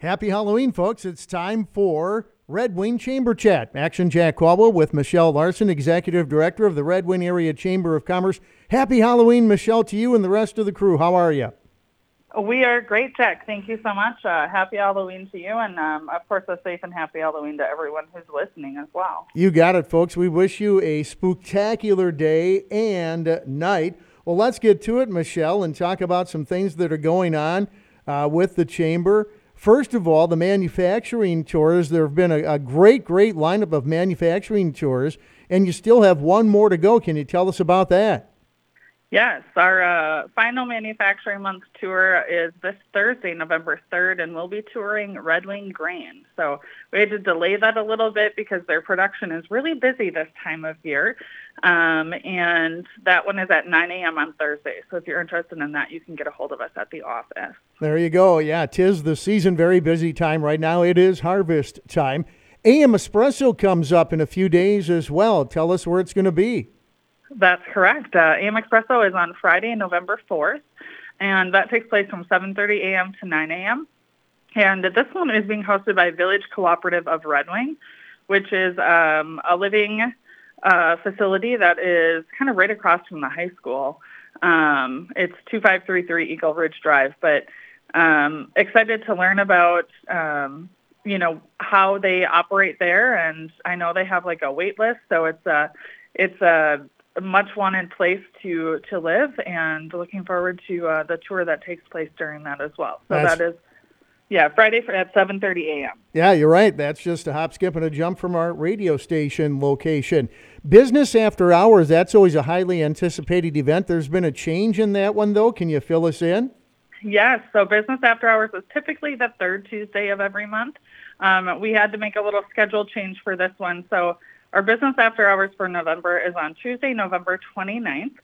Happy Halloween, folks. It's time for Red Wing Chamber Chat. Action Jack Caldwell with Michelle Larson, Executive Director of the Red Wing Area Chamber of Commerce. Happy Halloween, Michelle, to you and the rest of the crew. How are you? We are great, Jack. Thank you so much. Uh, happy Halloween to you, and um, of course, a safe and happy Halloween to everyone who's listening as well. You got it, folks. We wish you a spectacular day and night. Well, let's get to it, Michelle, and talk about some things that are going on uh, with the chamber. First of all, the manufacturing tours. There have been a, a, great, great lineup of manufacturing tours, and you still have one more to go. Can you tell us about that? Yes, our uh, final Manufacturing Month tour is this Thursday, November 3rd, and we'll be touring Red Wing Grain. So we had to delay that a little bit because their production is really busy this time of year. Um, and that one is at 9 a.m. on Thursday. So if you're interested in that, you can get a hold of us at the office. There you go. Yeah, tis the season, very busy time right now. It is harvest time. AM Espresso comes up in a few days as well. Tell us where it's going to be. That's correct. Uh, AM Espresso is on Friday, November 4th, and that takes place from 7.30 a.m. to 9 a.m. And this one is being hosted by Village Cooperative of Red Wing, which is um, a living uh, facility that is kind of right across from the high school. Um, it's 2533 Eagle Ridge Drive, but um, excited to learn about, um, you know, how they operate there. And I know they have like a wait list, so it's a, it's a much wanted place to to live, and looking forward to uh, the tour that takes place during that as well. So That's, that is. Yeah, Friday at 7:30 a.m. Yeah, you're right. That's just a hop, skip, and a jump from our radio station location. Business after hours. That's always a highly anticipated event. There's been a change in that one, though. Can you fill us in? Yes. So business after hours is typically the third Tuesday of every month. Um, we had to make a little schedule change for this one. So our business after hours for November is on Tuesday, November 29th,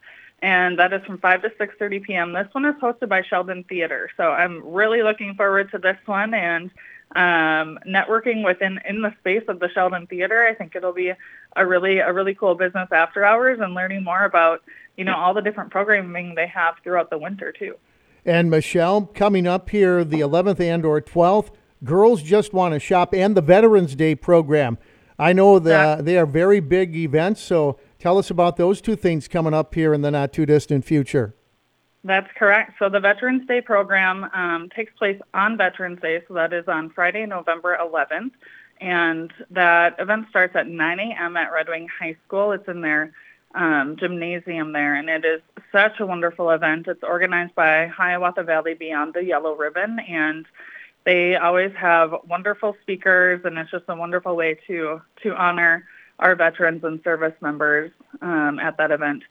and that is from 5 to 6.30 p.m. This one is hosted by Sheldon Theater, so I'm really looking forward to this one and um, networking within in the space of the Sheldon Theater. I think it'll be a really a really cool business after hours and learning more about you know all the different programming they have throughout the winter too. And Michelle, coming up here the 11th and or 12th, girls just want to shop and the Veterans Day program. I know that they are very big events, so tell us about those two things coming up here in the not too distant future. That's correct. So the Veterans Day program um, takes place on Veterans Day, so that is on Friday, November 11th. And that event starts at 9 a.m. at Red Wing High School. It's in their um, gymnasium there, and it is such a wonderful event. It's organized by Hiawatha Valley Beyond the Yellow Ribbon, and they always have wonderful speakers, and it's just a wonderful way to to honor our veterans and service members um, at that event.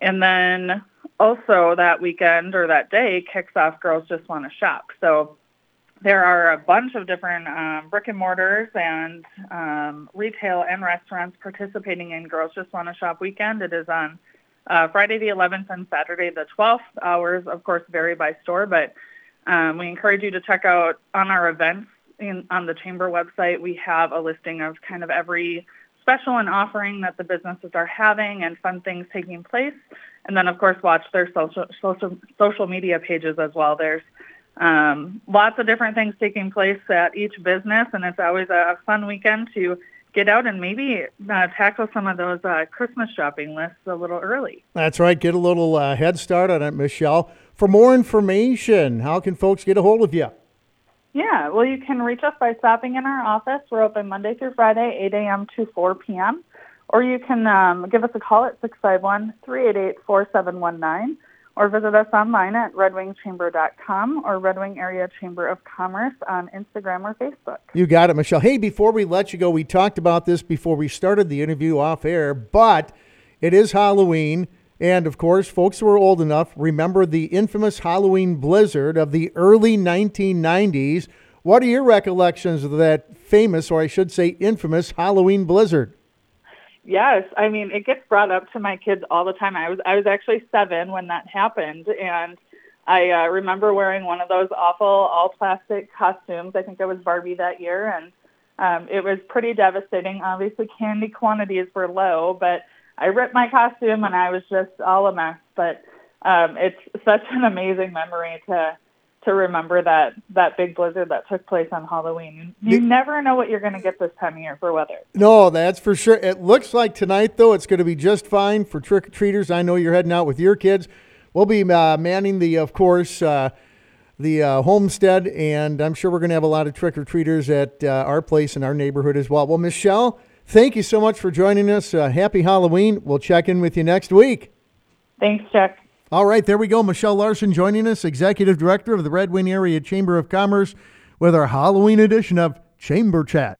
And then also that weekend or that day kicks off Girls Just Want to Shop. So there are a bunch of different um, brick and mortars and um, retail and restaurants participating in Girls Just Want to Shop weekend. It is on uh, Friday the 11th and Saturday the 12th. Hours, of course, vary by store, but um, we encourage you to check out on our events in, on the chamber website. We have a listing of kind of every special and offering that the businesses are having and fun things taking place. And then, of course, watch their social social, social media pages as well. There's um, lots of different things taking place at each business, and it's always a fun weekend to get out and maybe uh, tackle some of those uh, Christmas shopping lists a little early. That's right. Get a little uh, head start on it, Michelle. For more information, how can folks get a hold of you? Yeah, well, you can reach us by stopping in our office. We're open Monday through Friday, 8 a.m. to 4 p.m. Or you can um, give us a call at 651 388 4719 or visit us online at redwingchamber.com or Red Wing Area Chamber of Commerce on Instagram or Facebook. You got it, Michelle. Hey, before we let you go, we talked about this before we started the interview off air, but it is Halloween. And of course, folks who are old enough remember the infamous Halloween blizzard of the early 1990s. What are your recollections of that famous, or I should say, infamous Halloween blizzard? Yes, I mean it gets brought up to my kids all the time. I was I was actually seven when that happened, and I uh, remember wearing one of those awful all plastic costumes. I think I was Barbie that year, and um, it was pretty devastating. Obviously, candy quantities were low, but I ripped my costume and I was just all a mess. But um, it's such an amazing memory to to remember that that big blizzard that took place on Halloween. You, never know what you're going to get this time of year for weather. No, that's for sure. It looks like tonight, though, it's going to be just fine for trick or treaters. I know you're heading out with your kids. We'll be uh, manning the, of course, uh, the uh, homestead, and I'm sure we're going to have a lot of trick or treaters at uh, our place in our neighborhood as well. Well, Michelle, thank you so much for joining us. Uh, happy Halloween. We'll check in with you next week. Thanks, Chuck. All right, there we go. Michelle Larson joining us, Executive Director of the Red Wing Area Chamber of Commerce, with our Halloween edition of Chamber Chat.